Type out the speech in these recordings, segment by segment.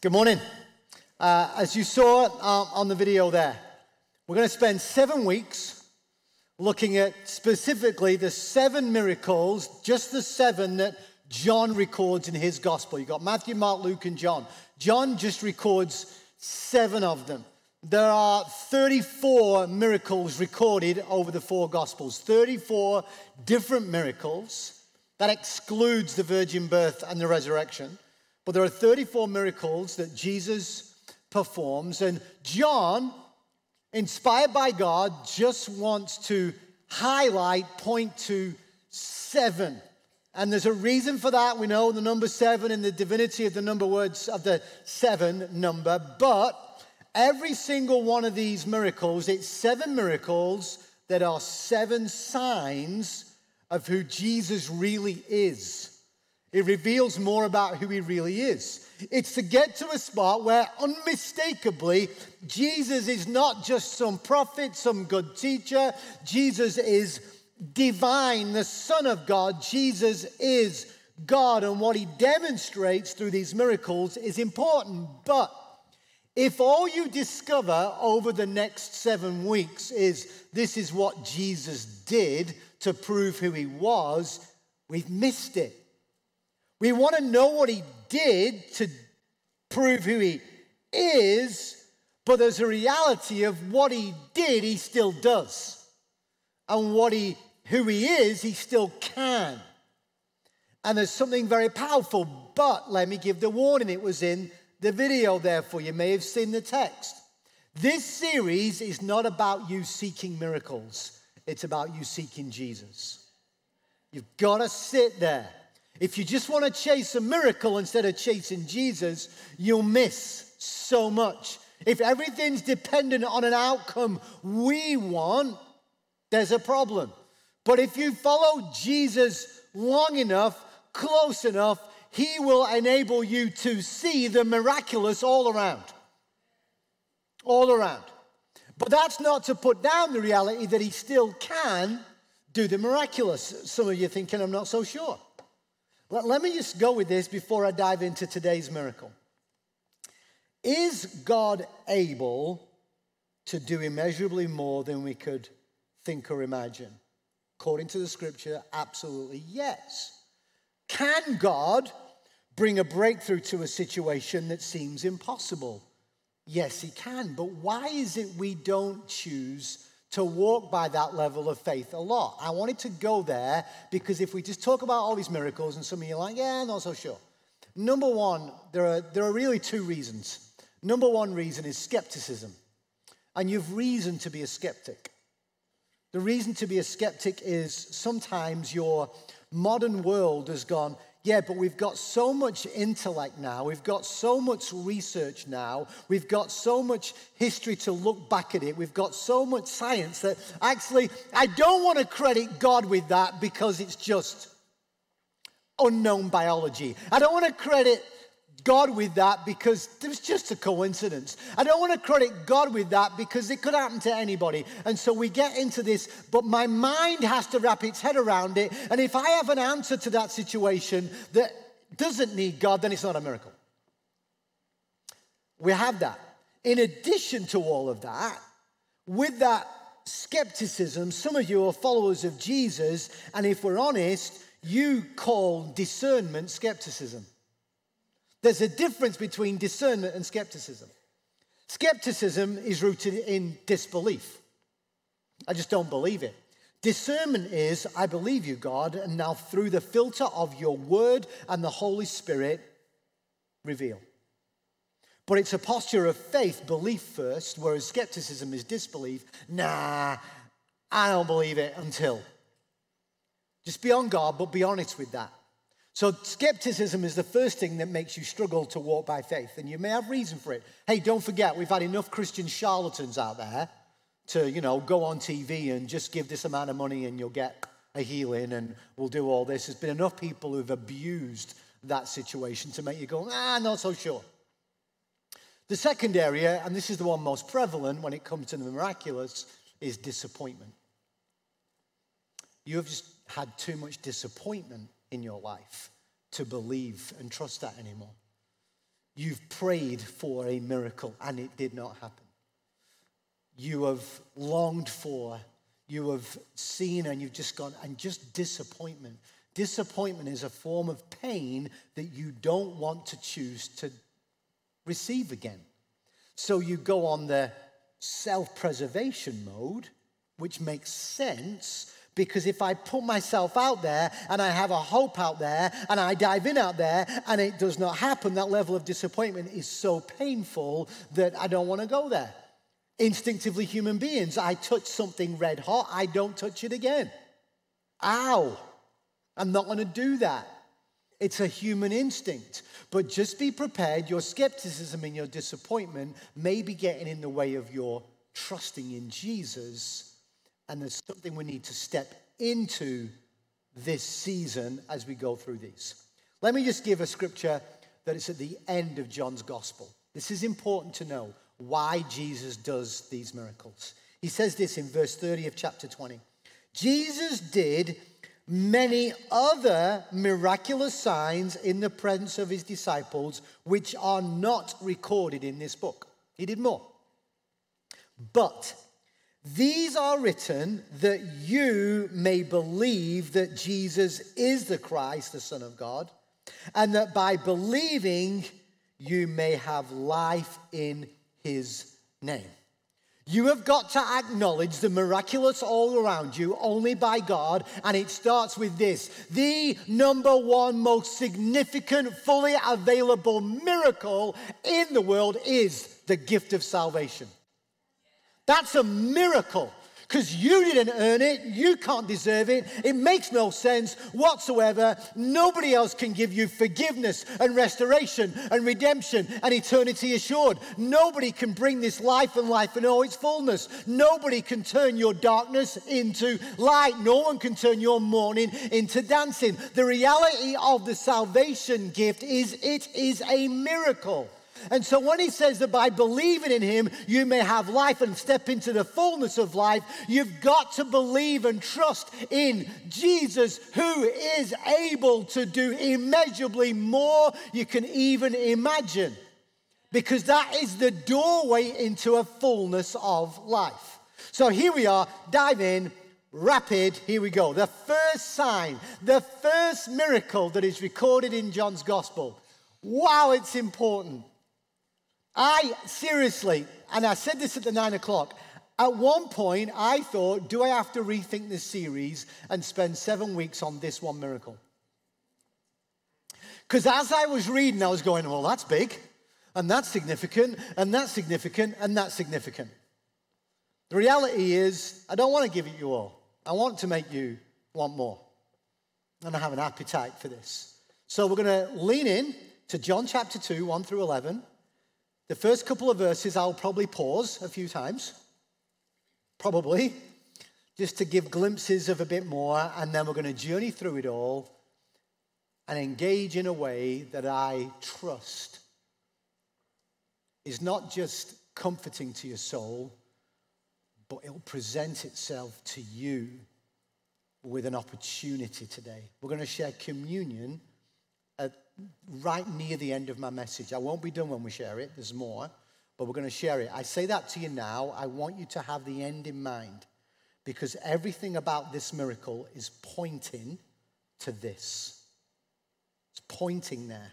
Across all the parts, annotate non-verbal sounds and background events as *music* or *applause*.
Good morning. Uh, as you saw uh, on the video there, we're going to spend seven weeks looking at specifically the seven miracles, just the seven that John records in his gospel. You've got Matthew, Mark, Luke, and John. John just records seven of them. There are 34 miracles recorded over the four gospels, 34 different miracles. That excludes the virgin birth and the resurrection. But there are 34 miracles that Jesus performs, and John, inspired by God, just wants to highlight, point to seven. And there's a reason for that. We know the number seven and the divinity of the number words of the seven number, but every single one of these miracles, it's seven miracles that are seven signs of who Jesus really is. It reveals more about who he really is. It's to get to a spot where unmistakably Jesus is not just some prophet, some good teacher. Jesus is divine, the Son of God. Jesus is God, and what he demonstrates through these miracles is important. But if all you discover over the next seven weeks is this is what Jesus did, to prove who he was, we've missed it. We want to know what he did to prove who he is, but there's a reality of what he did, he still does. And what he who he is, he still can. And there's something very powerful, but let me give the warning. It was in the video there for you. you may have seen the text. This series is not about you seeking miracles. It's about you seeking Jesus. You've got to sit there. If you just want to chase a miracle instead of chasing Jesus, you'll miss so much. If everything's dependent on an outcome we want, there's a problem. But if you follow Jesus long enough, close enough, he will enable you to see the miraculous all around. All around. But that's not to put down the reality that he still can do the miraculous. Some of you thinking, I'm not so sure. Let, let me just go with this before I dive into today's miracle. Is God able to do immeasurably more than we could think or imagine? According to the scripture, absolutely yes. Can God bring a breakthrough to a situation that seems impossible? Yes, he can. But why is it we don't choose to walk by that level of faith a lot? I wanted to go there because if we just talk about all these miracles and some of you are like, yeah, I'm not so sure. Number one, there are, there are really two reasons. Number one reason is skepticism. And you've reason to be a skeptic. The reason to be a skeptic is sometimes your modern world has gone, yeah, but we've got so much intellect now. We've got so much research now. We've got so much history to look back at it. We've got so much science that actually, I don't want to credit God with that because it's just unknown biology. I don't want to credit God with that because it was just a coincidence. I don't want to credit God with that because it could happen to anybody. And so we get into this, but my mind has to wrap its head around it. And if I have an answer to that situation that doesn't need God, then it's not a miracle. We have that. In addition to all of that, with that skepticism, some of you are followers of Jesus, and if we're honest, you call discernment skepticism. There's a difference between discernment and skepticism. Skepticism is rooted in disbelief. I just don't believe it. Discernment is, I believe you, God, and now through the filter of your word and the Holy Spirit, reveal. But it's a posture of faith, belief first, whereas skepticism is disbelief. Nah, I don't believe it until. Just be on God, but be honest with that. So, skepticism is the first thing that makes you struggle to walk by faith, and you may have reason for it. Hey, don't forget, we've had enough Christian charlatans out there to, you know, go on TV and just give this amount of money and you'll get a healing and we'll do all this. There's been enough people who've abused that situation to make you go, ah, not so sure. The second area, and this is the one most prevalent when it comes to the miraculous, is disappointment. You have just had too much disappointment in your life to believe and trust that anymore. You've prayed for a miracle and it did not happen. You have longed for, you have seen, and you've just gone, and just disappointment. Disappointment is a form of pain that you don't want to choose to receive again. So you go on the self preservation mode, which makes sense because if I put myself out there and I have a hope out there and I dive in out there and it does not happen, that level of disappointment is so painful that I don't want to go there. Instinctively, human beings, I touch something red hot, I don't touch it again. Ow, I'm not going to do that. It's a human instinct. But just be prepared, your skepticism and your disappointment may be getting in the way of your trusting in Jesus and there's something we need to step into this season as we go through these. Let me just give a scripture that is at the end of John's gospel. This is important to know why Jesus does these miracles. He says this in verse 30 of chapter 20 Jesus did many other miraculous signs in the presence of his disciples, which are not recorded in this book. He did more. But these are written that you may believe that Jesus is the Christ, the Son of God, and that by believing you may have life in his name. You have got to acknowledge the miraculous all around you only by God, and it starts with this the number one most significant, fully available miracle in the world is the gift of salvation. That's a miracle because you didn't earn it. You can't deserve it. It makes no sense whatsoever. Nobody else can give you forgiveness and restoration and redemption and eternity assured. Nobody can bring this life and life in all its fullness. Nobody can turn your darkness into light. No one can turn your mourning into dancing. The reality of the salvation gift is it is a miracle. And so when he says that by believing in him, you may have life and step into the fullness of life, you've got to believe and trust in Jesus, who is able to do immeasurably more you can even imagine. Because that is the doorway into a fullness of life. So here we are, dive in, rapid, here we go. The first sign, the first miracle that is recorded in John's gospel. Wow, it's important. I seriously, and I said this at the nine o'clock, at one point I thought, do I have to rethink this series and spend seven weeks on this one miracle? Because as I was reading, I was going, well, that's big, and that's significant, and that's significant, and that's significant. The reality is, I don't want to give it you all. I want to make you want more. And I have an appetite for this. So we're going to lean in to John chapter 2, 1 through 11. The first couple of verses I'll probably pause a few times, probably, just to give glimpses of a bit more, and then we're going to journey through it all and engage in a way that I trust is not just comforting to your soul, but it'll present itself to you with an opportunity today. We're going to share communion at right near the end of my message. I won't be done when we share it, there's more, but we're going to share it. I say that to you now. I want you to have the end in mind because everything about this miracle is pointing to this. It's pointing there.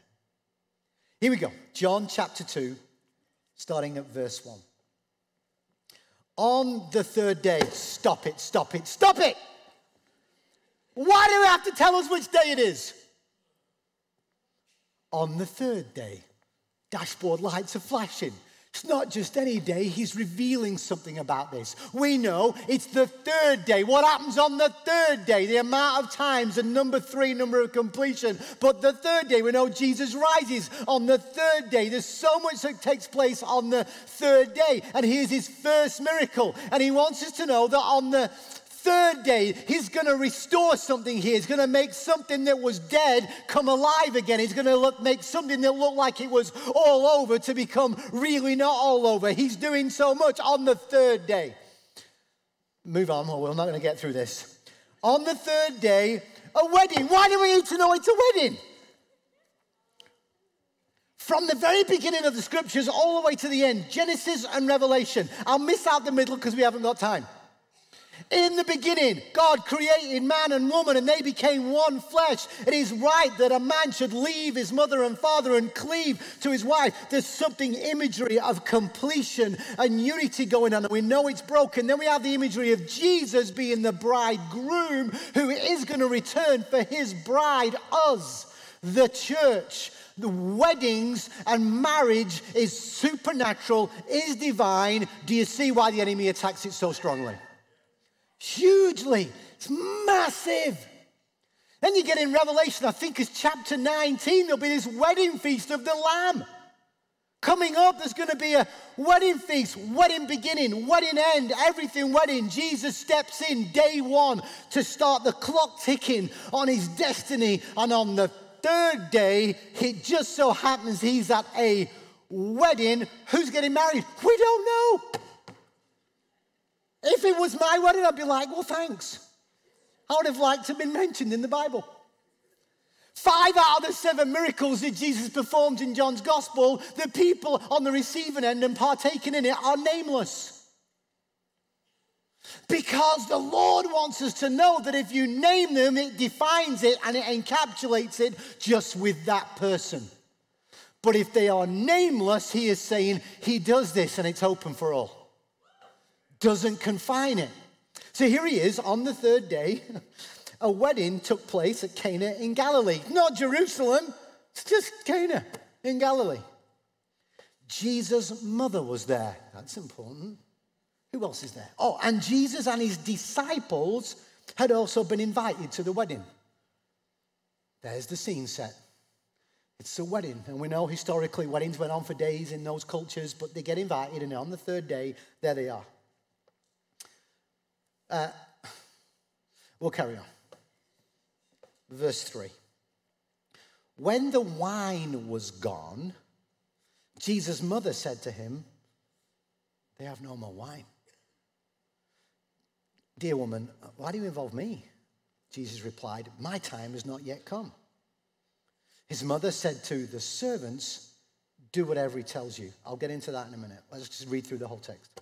Here we go. John chapter 2, starting at verse 1. On the third day, stop it, stop it, stop it! Why do you have to tell us which day it is? On the third day. Dashboard lights are flashing. It's not just any day, he's revealing something about this. We know it's the third day. What happens on the third day? The amount of times, and number three, number of completion. But the third day, we know Jesus rises on the third day. There's so much that takes place on the third day. And here's his first miracle. And he wants us to know that on the third day, he's going to restore something here. He's going to make something that was dead come alive again. He's going to make something that looked like it was all over to become really not all over. He's doing so much on the third day. Move on, or we're not going to get through this. On the third day, a wedding. Why do we need to know it's a wedding? From the very beginning of the scriptures all the way to the end, Genesis and Revelation. I'll miss out the middle because we haven't got time. In the beginning, God created man and woman and they became one flesh. It is right that a man should leave his mother and father and cleave to his wife. There's something imagery of completion and unity going on, and we know it's broken. Then we have the imagery of Jesus being the bridegroom who is going to return for his bride, us, the church. The weddings and marriage is supernatural, is divine. Do you see why the enemy attacks it so strongly? Hugely. It's massive. Then you get in Revelation, I think it's chapter 19, there'll be this wedding feast of the Lamb. Coming up, there's going to be a wedding feast, wedding beginning, wedding end, everything wedding. Jesus steps in day one to start the clock ticking on his destiny. And on the third day, it just so happens he's at a wedding. Who's getting married? We don't know. If it was my wedding, I'd be like, well, thanks. I would have liked to have been mentioned in the Bible. Five out of the seven miracles that Jesus performed in John's gospel, the people on the receiving end and partaking in it are nameless. Because the Lord wants us to know that if you name them, it defines it and it encapsulates it just with that person. But if they are nameless, He is saying He does this and it's open for all doesn't confine it. So here he is on the third day. A wedding took place at Cana in Galilee. Not Jerusalem, it's just Cana in Galilee. Jesus' mother was there. That's important. Who else is there? Oh, and Jesus and his disciples had also been invited to the wedding. There's the scene set. It's a wedding, and we know historically weddings went on for days in those cultures, but they get invited, and on the third day, there they are. Uh, we'll carry on. Verse 3. When the wine was gone, Jesus' mother said to him, They have no more wine. Dear woman, why do you involve me? Jesus replied, My time has not yet come. His mother said to the servants, Do whatever he tells you. I'll get into that in a minute. Let's just read through the whole text.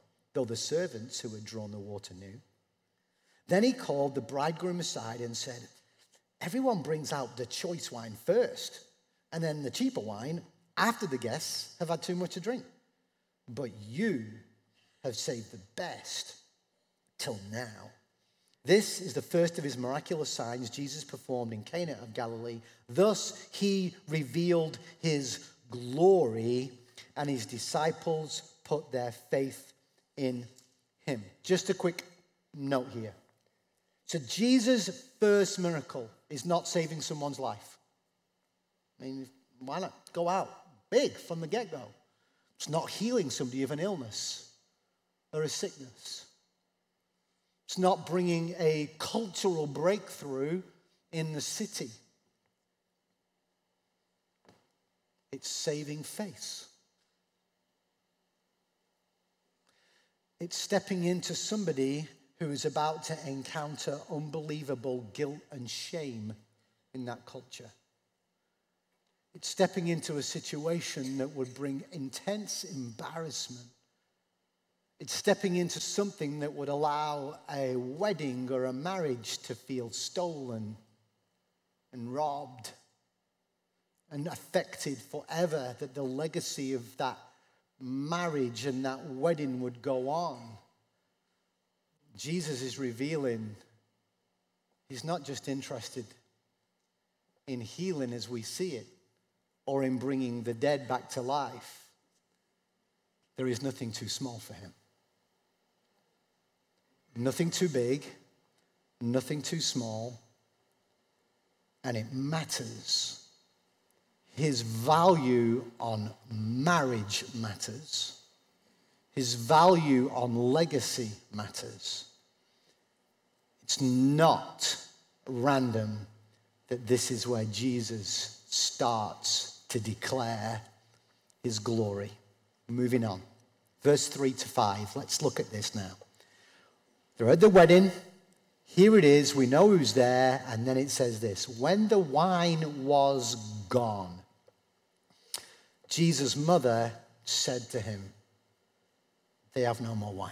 though the servants who had drawn the water knew. Then he called the bridegroom aside and said, Everyone brings out the choice wine first, and then the cheaper wine after the guests have had too much to drink. But you have saved the best till now. This is the first of his miraculous signs Jesus performed in Cana of Galilee. Thus he revealed his glory, and his disciples put their faith in him. Just a quick note here. So, Jesus' first miracle is not saving someone's life. I mean, why not go out big from the get go? It's not healing somebody of an illness or a sickness. It's not bringing a cultural breakthrough in the city. It's saving face. It's stepping into somebody who is about to encounter unbelievable guilt and shame in that culture. It's stepping into a situation that would bring intense embarrassment. It's stepping into something that would allow a wedding or a marriage to feel stolen and robbed and affected forever, that the legacy of that marriage and that wedding would go on. Jesus is revealing he's not just interested in healing as we see it or in bringing the dead back to life. There is nothing too small for him. Nothing too big, nothing too small, and it matters his value on marriage matters, his value on legacy matters. It's not random that this is where Jesus starts to declare his glory. Moving on. Verse 3 to 5. Let's look at this now. They're at the wedding. Here it is. We know who's there. And then it says this When the wine was gone, Jesus' mother said to him, They have no more wine.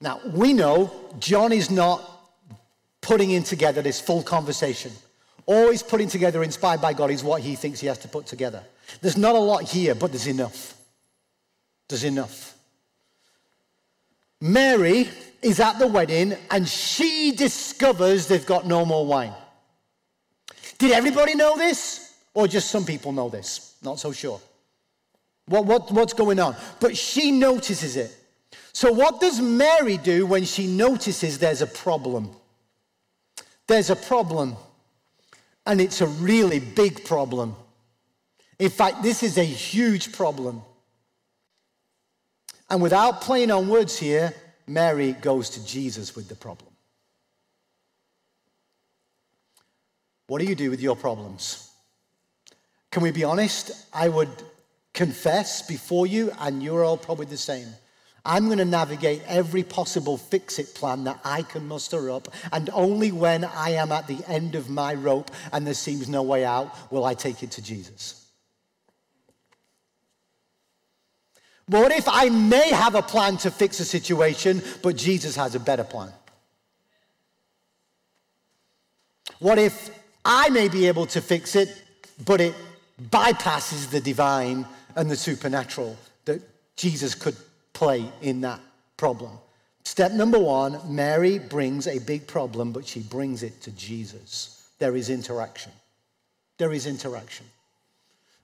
Now, we know John is not putting in together this full conversation. All he's putting together, inspired by God, is what he thinks he has to put together. There's not a lot here, but there's enough. There's enough. Mary is at the wedding and she discovers they've got no more wine. Did everybody know this? Or just some people know this? Not so sure. What, what, what's going on? But she notices it. So, what does Mary do when she notices there's a problem? There's a problem, and it's a really big problem. In fact, this is a huge problem. And without playing on words here, Mary goes to Jesus with the problem. What do you do with your problems? Can we be honest? I would confess before you, and you're all probably the same. I'm going to navigate every possible fix it plan that I can muster up, and only when I am at the end of my rope and there seems no way out will I take it to Jesus. What if I may have a plan to fix a situation, but Jesus has a better plan? What if I may be able to fix it, but it bypasses the divine and the supernatural that Jesus could play in that problem? Step number one Mary brings a big problem, but she brings it to Jesus. There is interaction. There is interaction.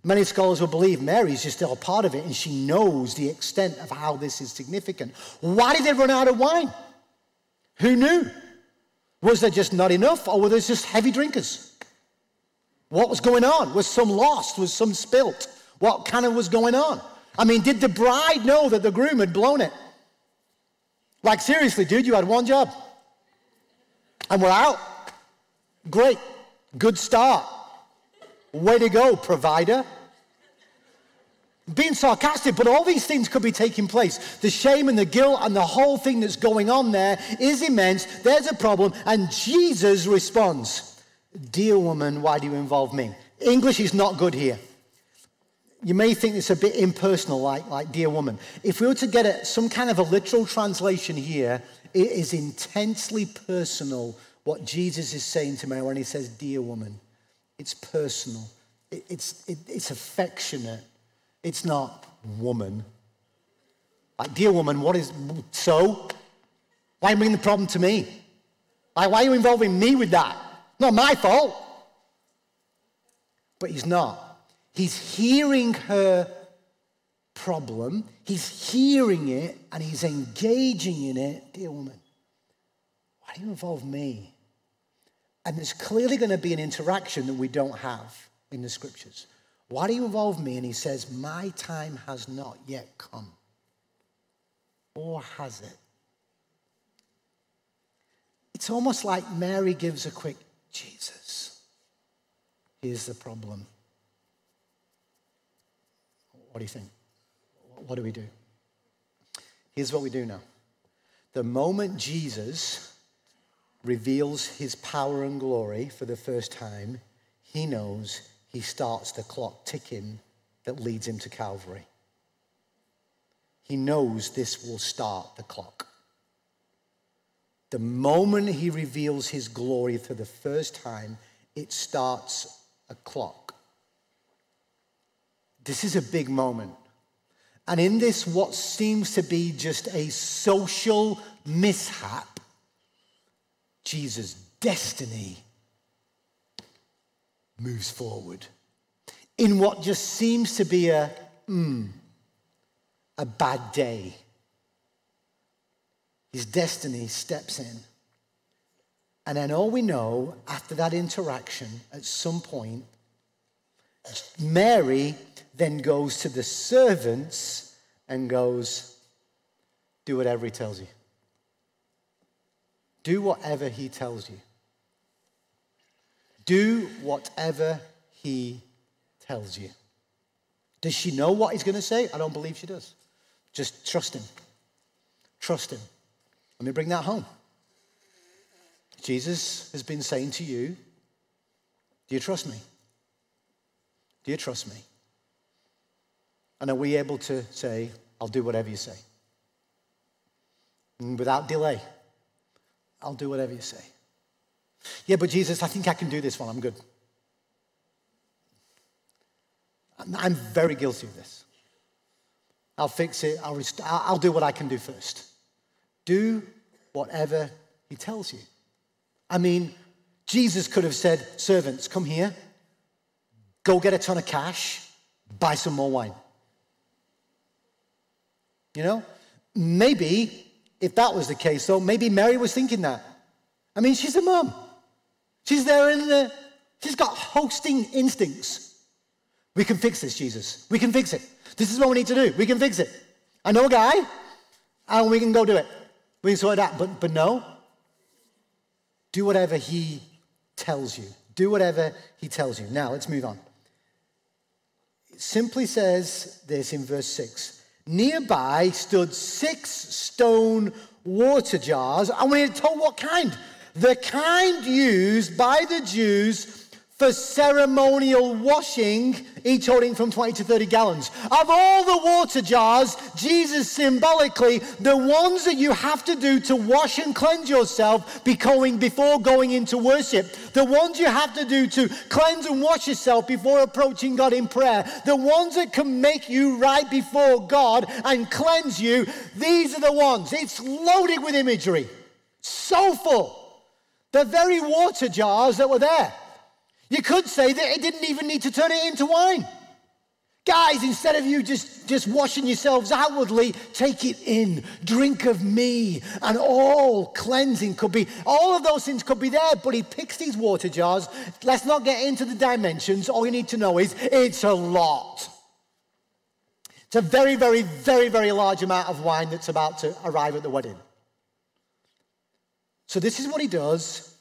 Many scholars will believe Mary's just still a part of it and she knows the extent of how this is significant. Why did they run out of wine? Who knew? Was there just not enough or were there just heavy drinkers? What was going on? Was some lost? Was some spilt? What kind of was going on? I mean, did the bride know that the groom had blown it? Like, seriously, dude, you had one job and we're out. Great. Good start. Way to go, provider. Being sarcastic, but all these things could be taking place. The shame and the guilt and the whole thing that's going on there is immense. There's a problem. And Jesus responds Dear woman, why do you involve me? English is not good here. You may think it's a bit impersonal, like, like dear woman. If we were to get a, some kind of a literal translation here, it is intensely personal what Jesus is saying to Mary when he says, Dear woman. It's personal, it, it's, it, it's affectionate. It's not woman. Like, dear woman, what is so? Why bringing the problem to me? Like, why are you involving me with that? Not my fault. But he's not. He's hearing her problem, he's hearing it, and he's engaging in it. Dear woman, why do you involve me? And there's clearly going to be an interaction that we don't have in the scriptures. Why do you involve me? And he says, My time has not yet come. Or has it? It's almost like Mary gives a quick, Jesus, here's the problem. What do you think? What do we do? Here's what we do now. The moment Jesus reveals his power and glory for the first time, he knows he starts the clock ticking that leads him to Calvary. He knows this will start the clock. The moment he reveals his glory for the first time, it starts a clock. This is a big moment. And in this, what seems to be just a social mishap, Jesus' destiny moves forward in what just seems to be a, mm, a bad day. His destiny steps in. And then all we know after that interaction, at some point, Mary then goes to the servants and goes, Do whatever he tells you. Do whatever he tells you. Do whatever he tells you. Does she know what he's going to say? I don't believe she does. Just trust him. Trust him. Let me bring that home. Jesus has been saying to you, Do you trust me? Do you trust me? And are we able to say, I'll do whatever you say? And without delay, I'll do whatever you say. Yeah, but Jesus, I think I can do this one. I'm good. I'm very guilty of this. I'll fix it. I'll, rest- I'll do what I can do first. Do whatever he tells you. I mean, Jesus could have said, Servants, come here, go get a ton of cash, buy some more wine. You know? Maybe, if that was the case, though, maybe Mary was thinking that. I mean, she's a mom. She's there in the, she's got hosting instincts. We can fix this, Jesus. We can fix it. This is what we need to do. We can fix it. I know a guy, and we can go do it. We it out. But, but no, do whatever he tells you. Do whatever he tells you. Now, let's move on. It simply says this in verse 6 Nearby stood six stone water jars, and we're told what kind the kind used by the Jews for ceremonial washing, each holding from 20 to 30 gallons. Of all the water jars, Jesus symbolically, the ones that you have to do to wash and cleanse yourself before going into worship, the ones you have to do to cleanse and wash yourself before approaching God in prayer, the ones that can make you right before God and cleanse you, these are the ones. It's loaded with imagery, so full. The very water jars that were there. You could say that it didn't even need to turn it into wine. Guys, instead of you just, just washing yourselves outwardly, take it in. Drink of me. And all cleansing could be, all of those things could be there, but he picks these water jars. Let's not get into the dimensions. All you need to know is it's a lot. It's a very, very, very, very large amount of wine that's about to arrive at the wedding. So this is what he does,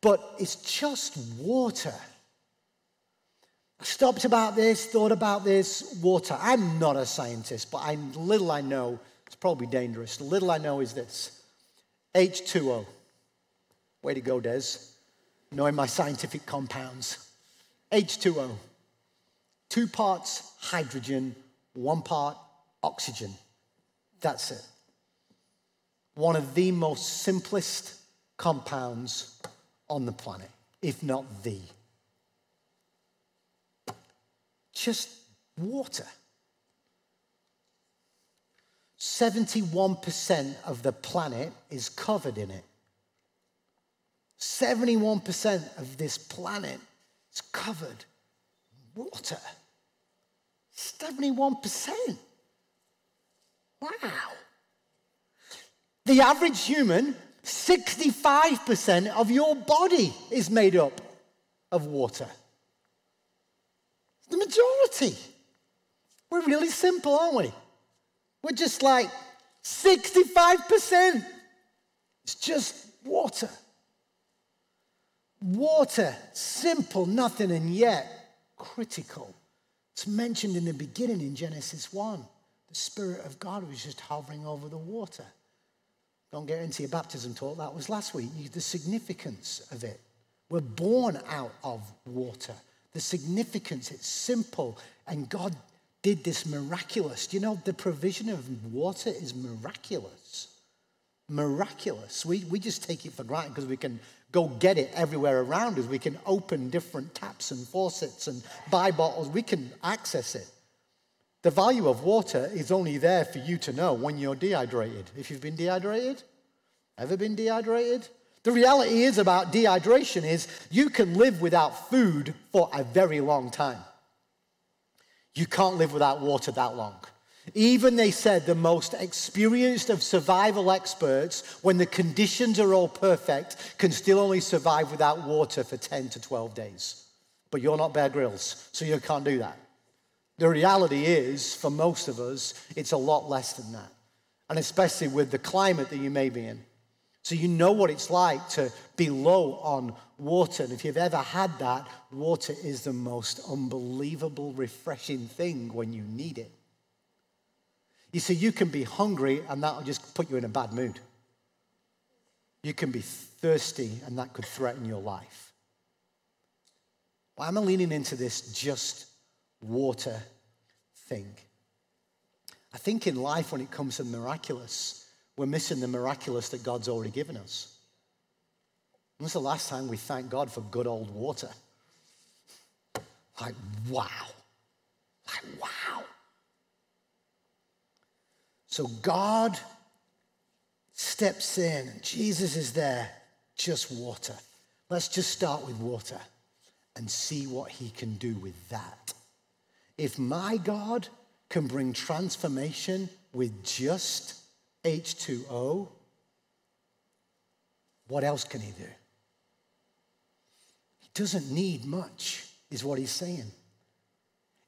but it's just water. Stopped about this, thought about this, water. I'm not a scientist, but I, little I know, it's probably dangerous. Little I know is this H2O. Way to go, Des. Knowing my scientific compounds. H2O. Two parts hydrogen, one part oxygen. That's it. One of the most simplest compounds on the planet, if not the. Just water. 71% of the planet is covered in it. 71% of this planet is covered in water. 71%. Wow. The average human 65% of your body is made up of water. The majority. We're really simple, aren't we? We're just like 65%. It's just water. Water, simple, nothing, and yet critical. It's mentioned in the beginning in Genesis 1. The Spirit of God was just hovering over the water. Don't get into your baptism talk, that was last week. The significance of it. We're born out of water. The significance, it's simple. And God did this miraculous. You know, the provision of water is miraculous. Miraculous. We, we just take it for granted because we can go get it everywhere around us. We can open different taps and faucets and buy bottles. We can access it. The value of water is only there for you to know when you're dehydrated. If you've been dehydrated, ever been dehydrated? The reality is about dehydration is you can live without food for a very long time. You can't live without water that long. Even they said the most experienced of survival experts, when the conditions are all perfect, can still only survive without water for 10 to 12 days. but you're not Bear Grylls, so you can't do that. The reality is, for most of us, it's a lot less than that. And especially with the climate that you may be in. So you know what it's like to be low on water. And if you've ever had that, water is the most unbelievable, refreshing thing when you need it. You see, you can be hungry and that'll just put you in a bad mood. You can be thirsty and that could threaten your life. But I'm leaning into this just water thing. I think in life, when it comes to miraculous, we're missing the miraculous that God's already given us. When was the last time we thanked God for good old water? Like, wow. Like, wow. So God steps in, Jesus is there, just water. Let's just start with water and see what he can do with that. If my God can bring transformation with just H2O, what else can he do? He doesn't need much, is what he's saying.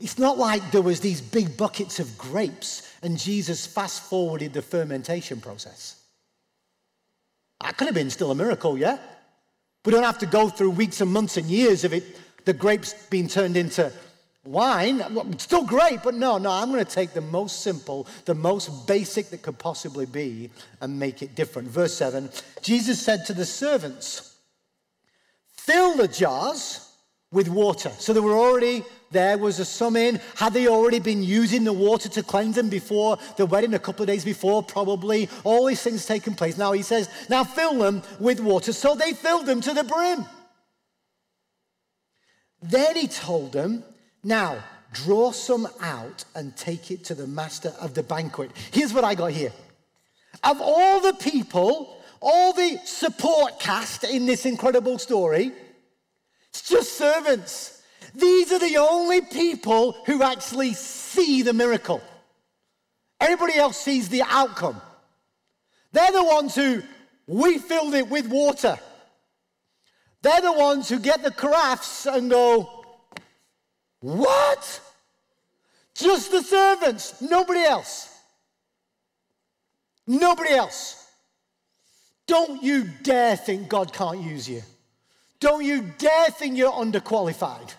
It's not like there was these big buckets of grapes and Jesus fast forwarded the fermentation process. That could have been still a miracle, yeah? We don't have to go through weeks and months and years of it, the grapes being turned into wine. Still great, but no, no, I'm going to take the most simple, the most basic that could possibly be and make it different. Verse 7 Jesus said to the servants, Fill the jars with water. So they were already there was a sum in. Had they already been using the water to cleanse them before the wedding, a couple of days before, probably? All these things taking place. Now he says, Now fill them with water. So they filled them to the brim. Then he told them, now, draw some out and take it to the master of the banquet. Here's what I got here. Of all the people, all the support cast in this incredible story, it's just servants. These are the only people who actually see the miracle. Everybody else sees the outcome. They're the ones who we filled it with water. They're the ones who get the carafes and go, what? Just the servants, nobody else. Nobody else. Don't you dare think God can't use you. Don't you dare think you're underqualified.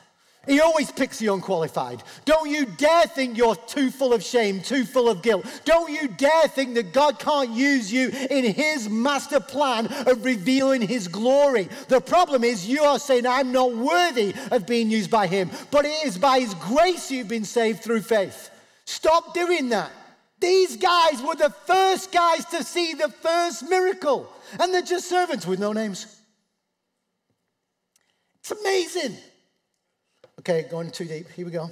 He always picks the unqualified. Don't you dare think you're too full of shame, too full of guilt. Don't you dare think that God can't use you in His master plan of revealing His glory. The problem is you are saying, I'm not worthy of being used by Him, but it is by His grace you've been saved through faith. Stop doing that. These guys were the first guys to see the first miracle, and they're just servants with no names. It's amazing. Okay, going too deep. Here we go.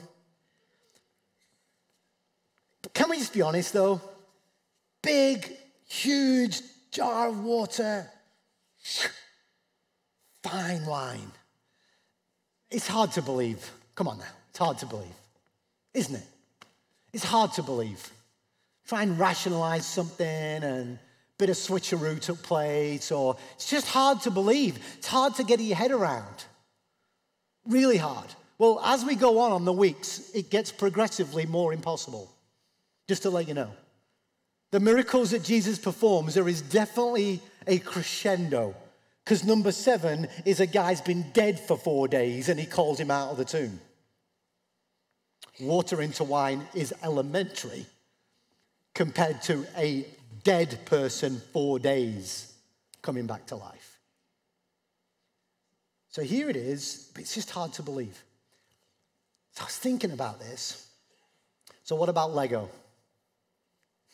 Can we just be honest though? Big, huge jar of water, *sighs* fine wine. It's hard to believe. Come on now, it's hard to believe, isn't it? It's hard to believe. Try and rationalize something and bit of switcheroo took place, or it's just hard to believe. It's hard to get your head around. Really hard. Well, as we go on on the weeks, it gets progressively more impossible. Just to let you know. The miracles that Jesus performs, there is definitely a crescendo. Because number seven is a guy's been dead for four days and he calls him out of the tomb. Water into wine is elementary compared to a dead person four days coming back to life. So here it is, but it's just hard to believe. So I was thinking about this. So, what about Lego?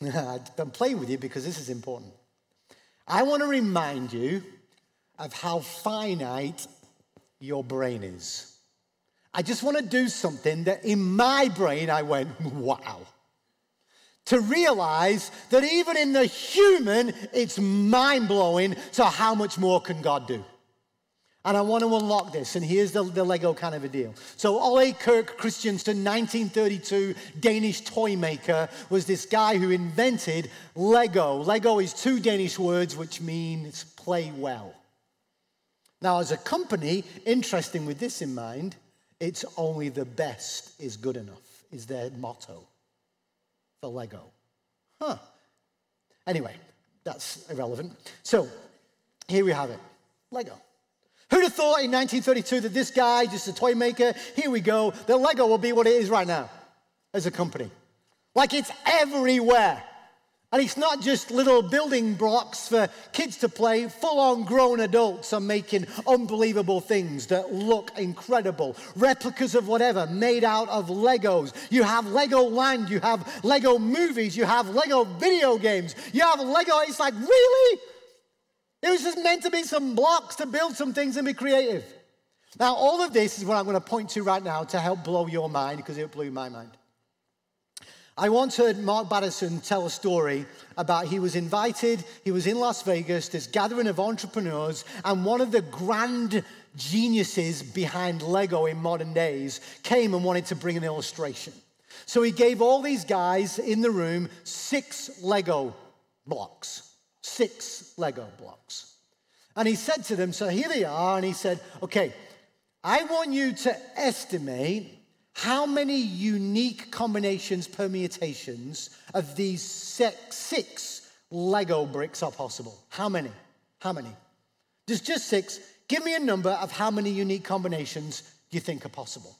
*laughs* I'm playing with you because this is important. I want to remind you of how finite your brain is. I just want to do something that in my brain I went, *laughs* wow. To realize that even in the human, it's mind blowing. So, how much more can God do? And I want to unlock this, and here's the, the Lego kind of a deal. So, Ole Kirk Christiansen, 1932 Danish toy maker, was this guy who invented Lego. Lego is two Danish words which means play well. Now, as a company, interesting with this in mind, It's only the best is good enough, is their motto for Lego. Huh. Anyway, that's irrelevant. So here we have it Lego. Who'd have thought in 1932 that this guy, just a toy maker, here we go, that Lego will be what it is right now as a company? Like it's everywhere. And it's not just little building blocks for kids to play. Full on grown adults are making unbelievable things that look incredible. Replicas of whatever made out of Legos. You have Lego Land, you have Lego movies, you have Lego video games, you have Lego. It's like, really? It was just meant to be some blocks to build some things and be creative. Now, all of this is what I'm going to point to right now to help blow your mind because it blew my mind. I once heard Mark Batterson tell a story about he was invited, he was in Las Vegas, this gathering of entrepreneurs, and one of the grand geniuses behind Lego in modern days came and wanted to bring an illustration. So he gave all these guys in the room six Lego blocks. Six Lego blocks. And he said to them, So here they are, and he said, Okay, I want you to estimate how many unique combinations, permutations of these six Lego bricks are possible? How many? How many? Just, just six. Give me a number of how many unique combinations you think are possible.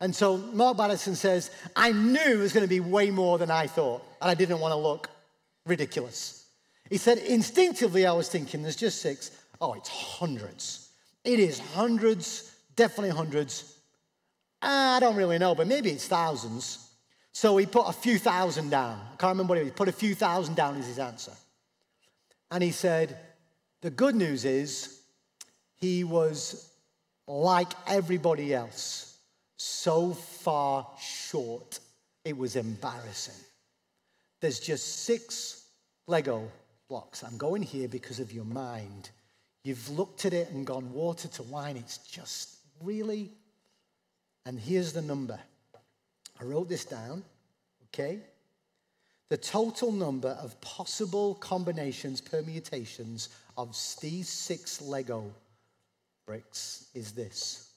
And so Mark Batterson says, I knew it was going to be way more than I thought, and I didn't want to look ridiculous. He said, instinctively, I was thinking, there's just six. Oh, it's hundreds. It is hundreds, definitely hundreds, ah, I don't really know, but maybe it's thousands. So he put a few thousand down. I can't remember what it was. He put a few thousand down as his answer. And he said, The good news is he was like everybody else, so far short, it was embarrassing. There's just six Lego blocks. I'm going here because of your mind. You've looked at it and gone water to wine. It's just really and here's the number. I wrote this down, okay? The total number of possible combinations, permutations of these six Lego bricks is this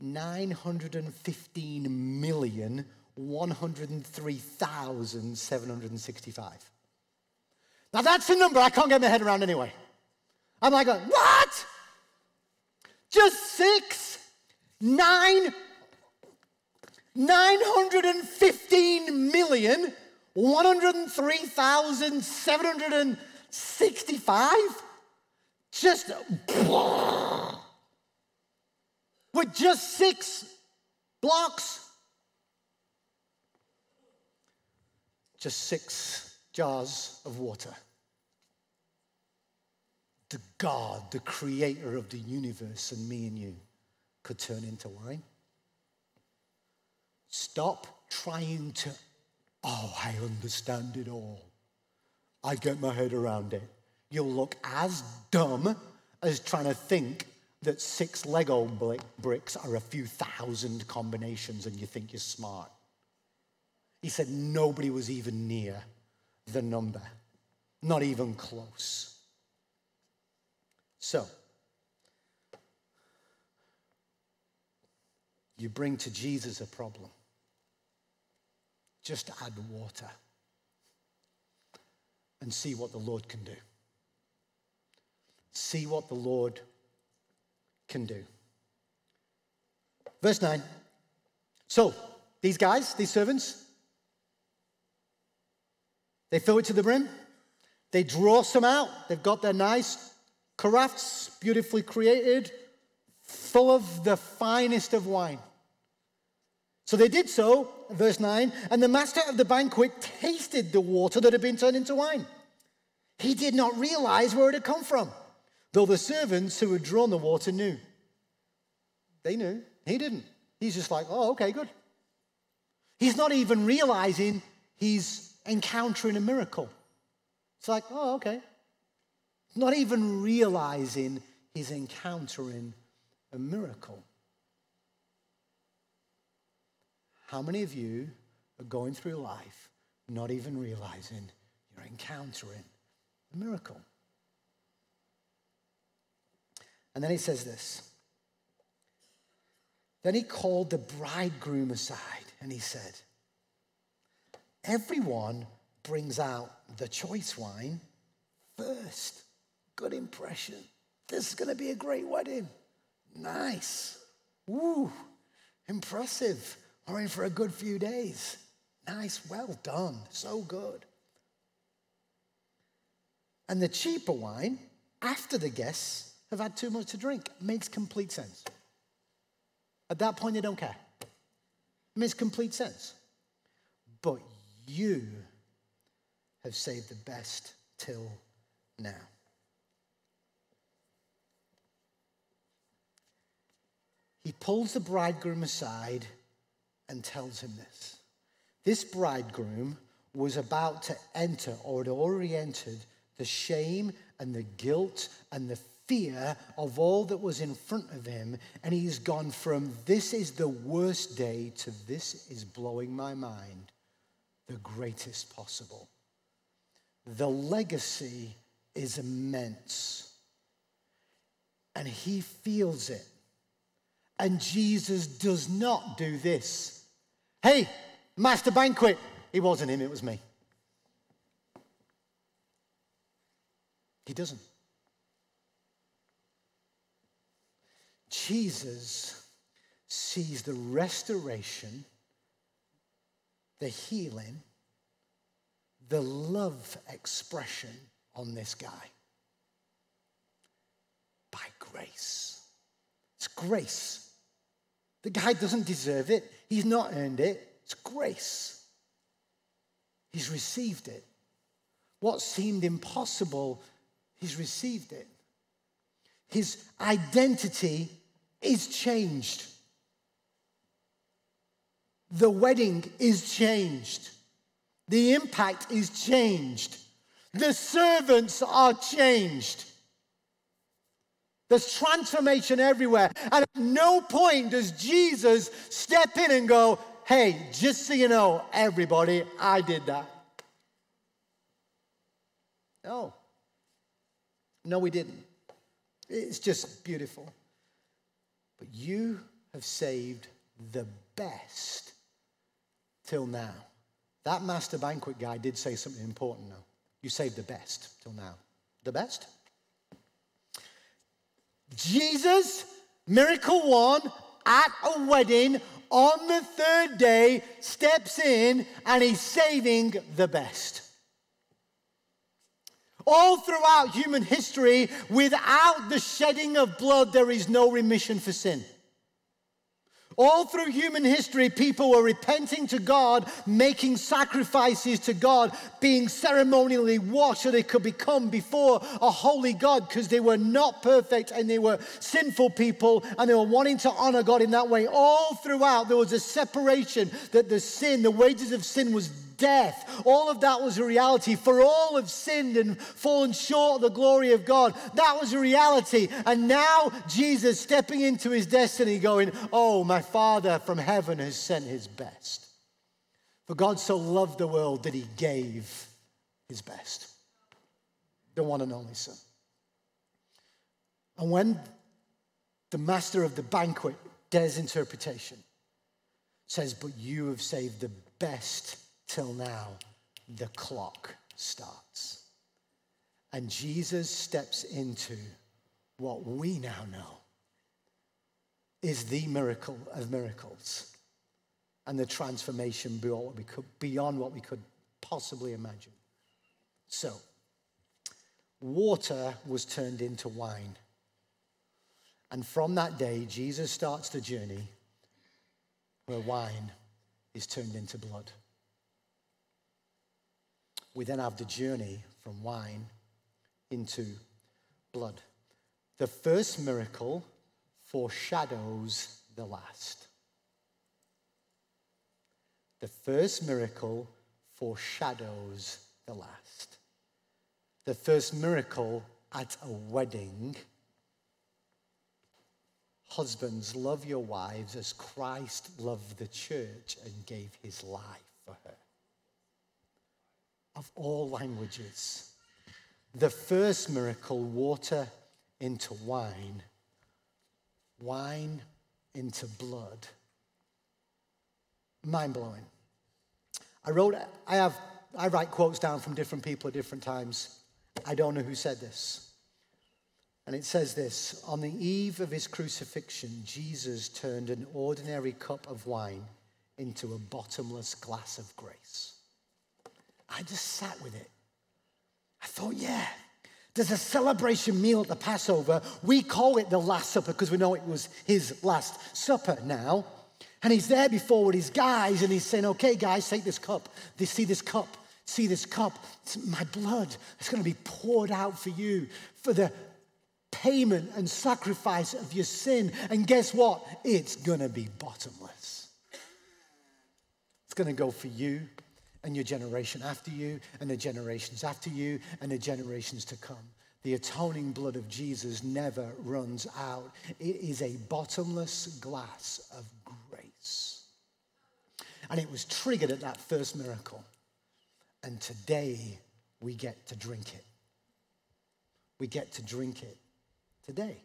915 million. 103,765. Now that's a number I can't get my head around anyway. I'm like, what? Just six? Nine 915 million 103,765? Just with just six blocks. Just six jars of water. The God, the creator of the universe, and me and you could turn into wine. Stop trying to, oh, I understand it all. I get my head around it. You'll look as dumb as trying to think that six Lego bricks are a few thousand combinations and you think you're smart. He said nobody was even near the number, not even close. So, you bring to Jesus a problem. Just add water and see what the Lord can do. See what the Lord can do. Verse 9. So, these guys, these servants, they fill it to the brim. They draw some out. They've got their nice carafes, beautifully created, full of the finest of wine. So they did so, verse 9, and the master of the banquet tasted the water that had been turned into wine. He did not realize where it had come from, though the servants who had drawn the water knew. They knew. He didn't. He's just like, oh, okay, good. He's not even realizing he's encountering a miracle. It's like, oh, okay. Not even realizing he's encountering a miracle. How many of you are going through life not even realizing you're encountering a miracle? And then he says this Then he called the bridegroom aside and he said, Everyone brings out the choice wine first. Good impression. This is going to be a great wedding. Nice. Woo. Impressive. We're in for a good few days. Nice. Well done. So good. And the cheaper wine, after the guests have had too much to drink, makes complete sense. At that point, they don't care. It makes complete sense. But you have saved the best till now. He pulls the bridegroom aside and tells him this. This bridegroom was about to enter, or had already entered, the shame and the guilt and the fear of all that was in front of him. And he's gone from this is the worst day to this is blowing my mind, the greatest possible. The legacy is immense. And he feels it. And Jesus does not do this. Hey, master banquet. It wasn't him, it was me. He doesn't. Jesus sees the restoration, the healing, the love expression on this guy by grace. It's grace. The guy doesn't deserve it, he's not earned it. It's grace. He's received it. What seemed impossible, he's received it. His identity is changed. The wedding is changed. The impact is changed. The servants are changed. There's transformation everywhere. And at no point does Jesus step in and go, hey, just so you know, everybody, I did that. No. No, we didn't. It's just beautiful. But you have saved the best till now. That master banquet guy did say something important though. You saved the best till now. The best? Jesus, miracle one, at a wedding on the third day, steps in and he's saving the best. All throughout human history, without the shedding of blood, there is no remission for sin. All through human history, people were repenting to God, making sacrifices to God, being ceremonially washed so they could become before a holy God because they were not perfect and they were sinful people and they were wanting to honor God in that way. All throughout, there was a separation that the sin, the wages of sin was death. All of that was a reality. For all have sinned and fallen short of the glory of God. That was a reality. And now Jesus stepping into his destiny, going, Oh, my Father from heaven has sent his best. For God so loved the world that he gave his best, the one and only Son. And when the master of the banquet, Des interpretation, says, But you have saved the best till now, the clock starts. And Jesus steps into what we now know is the miracle of miracles and the transformation beyond what we could, possibly imagine. So, water was turned into wine. And from that day, Jesus starts the journey where wine is turned into blood. We then have the journey from wine into blood. The first miracle foreshadows the last. The first miracle foreshadows the last. The first miracle at a wedding. Husbands, love your wives as Christ loved the church and gave his life for her of all languages. The first miracle, water into wine, wine into blood. Mind blowing. I wrote, I have, I write quotes down from different people at different times. I don't know who said this. And it says this On the eve of his crucifixion, Jesus turned an ordinary cup of wine into a bottomless glass of grace. I just sat with it. I thought, yeah, there's a celebration meal at the Passover. We call it the Last Supper because we know it was his Last Supper now. And he's there before with his guys and he's saying, okay, guys, take this cup. They see this cup. See this cup. It's my blood. It's going to be poured out for you for the payment and sacrifice of your sin. And guess what? It's going to be bottomless. It's going to go for you and your generation after you, and the generations after you, and the generations to come. The atoning blood of Jesus never runs out. It is a bottomless glass of grace. And it was triggered at that first miracle. And today we get to drink it. We get to drink it today.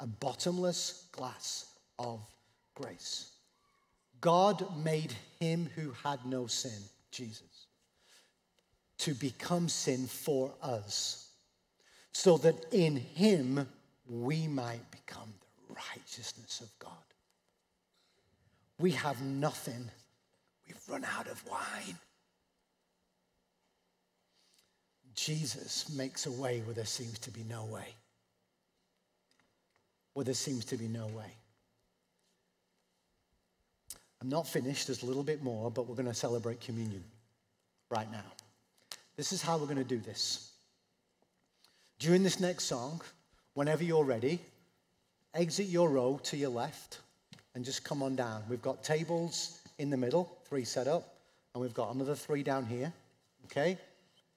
A bottomless glass of grace. God made him who had no sin Jesus to become sin for us, so that in him we might become the righteousness of God. We have nothing, we've run out of wine. Jesus makes a way where there seems to be no way. Where there seems to be no way. I'm not finished, there's a little bit more, but we're going to celebrate communion right now. This is how we're going to do this. During this next song, whenever you're ready, exit your row to your left and just come on down. We've got tables in the middle, three set up, and we've got another three down here. Okay?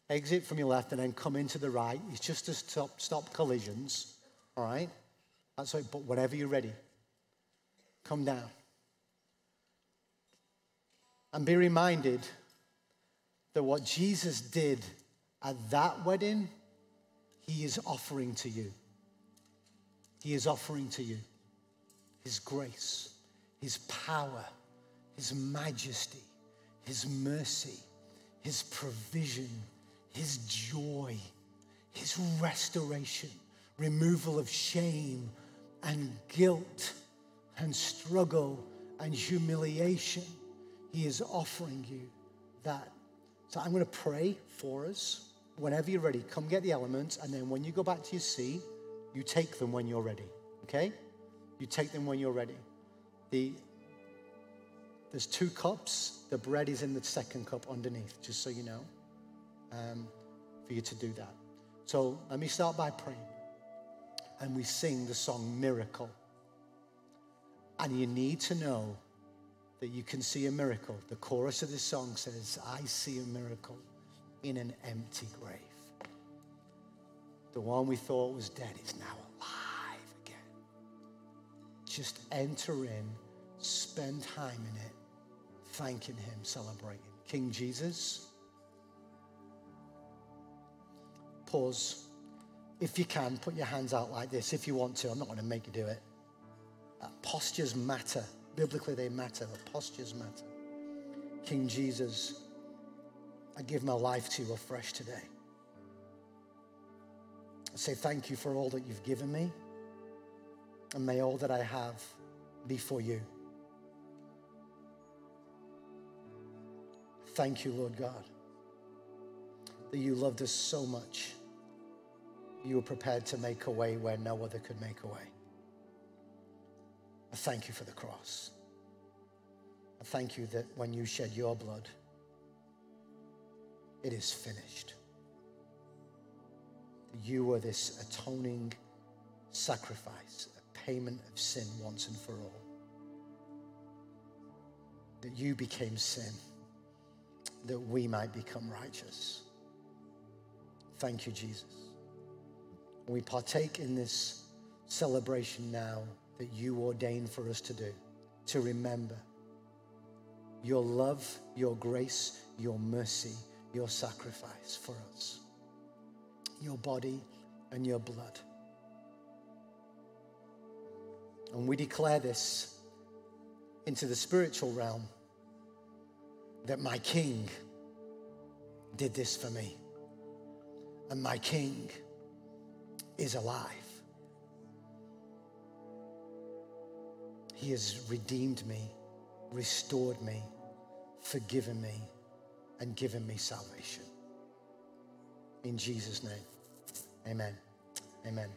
Exit from your left and then come into the right. It's just to stop, stop collisions. All right? That's right, but whenever you're ready, come down. And be reminded that what Jesus did at that wedding, he is offering to you. He is offering to you his grace, his power, his majesty, his mercy, his provision, his joy, his restoration, removal of shame and guilt and struggle and humiliation he is offering you that. So I'm going to pray for us. Whenever you're ready, come get the elements, and then when you go back to your seat, you take them when you're ready. Okay? You take them when you're ready. The, there's two cups. The bread is in the second cup underneath, just so you know, um, for you to do that. So let me start by praying. And we sing the song Miracle. And you need to know that you can see a miracle. The chorus of this song says, I see a miracle in an empty grave. The one we thought was dead is now alive again. Just enter in, spend time in it, thanking Him, celebrating. King Jesus, pause. If you can, put your hands out like this if you want to. I'm not going to make you do it. Postures matter. Biblically, they matter, the postures matter. King Jesus, I give my life to you afresh today. I say thank you for all that you've given me, and may all that I have be for you. Thank you, Lord God, that you loved us so much. You were prepared to make a way where no other could make a way. I thank you for the cross. I thank you that when you shed your blood, it is finished. You were this atoning sacrifice, a payment of sin once and for all. That you became sin, that we might become righteous. Thank you, Jesus. We partake in this celebration now that you ordained for us to do, to remember your love, your grace, your mercy, your sacrifice for us, your body and your blood. And we declare this into the spiritual realm that my King did this for me. And my King is alive. He has redeemed me, restored me, forgiven me, and given me salvation. In Jesus' name, amen. Amen.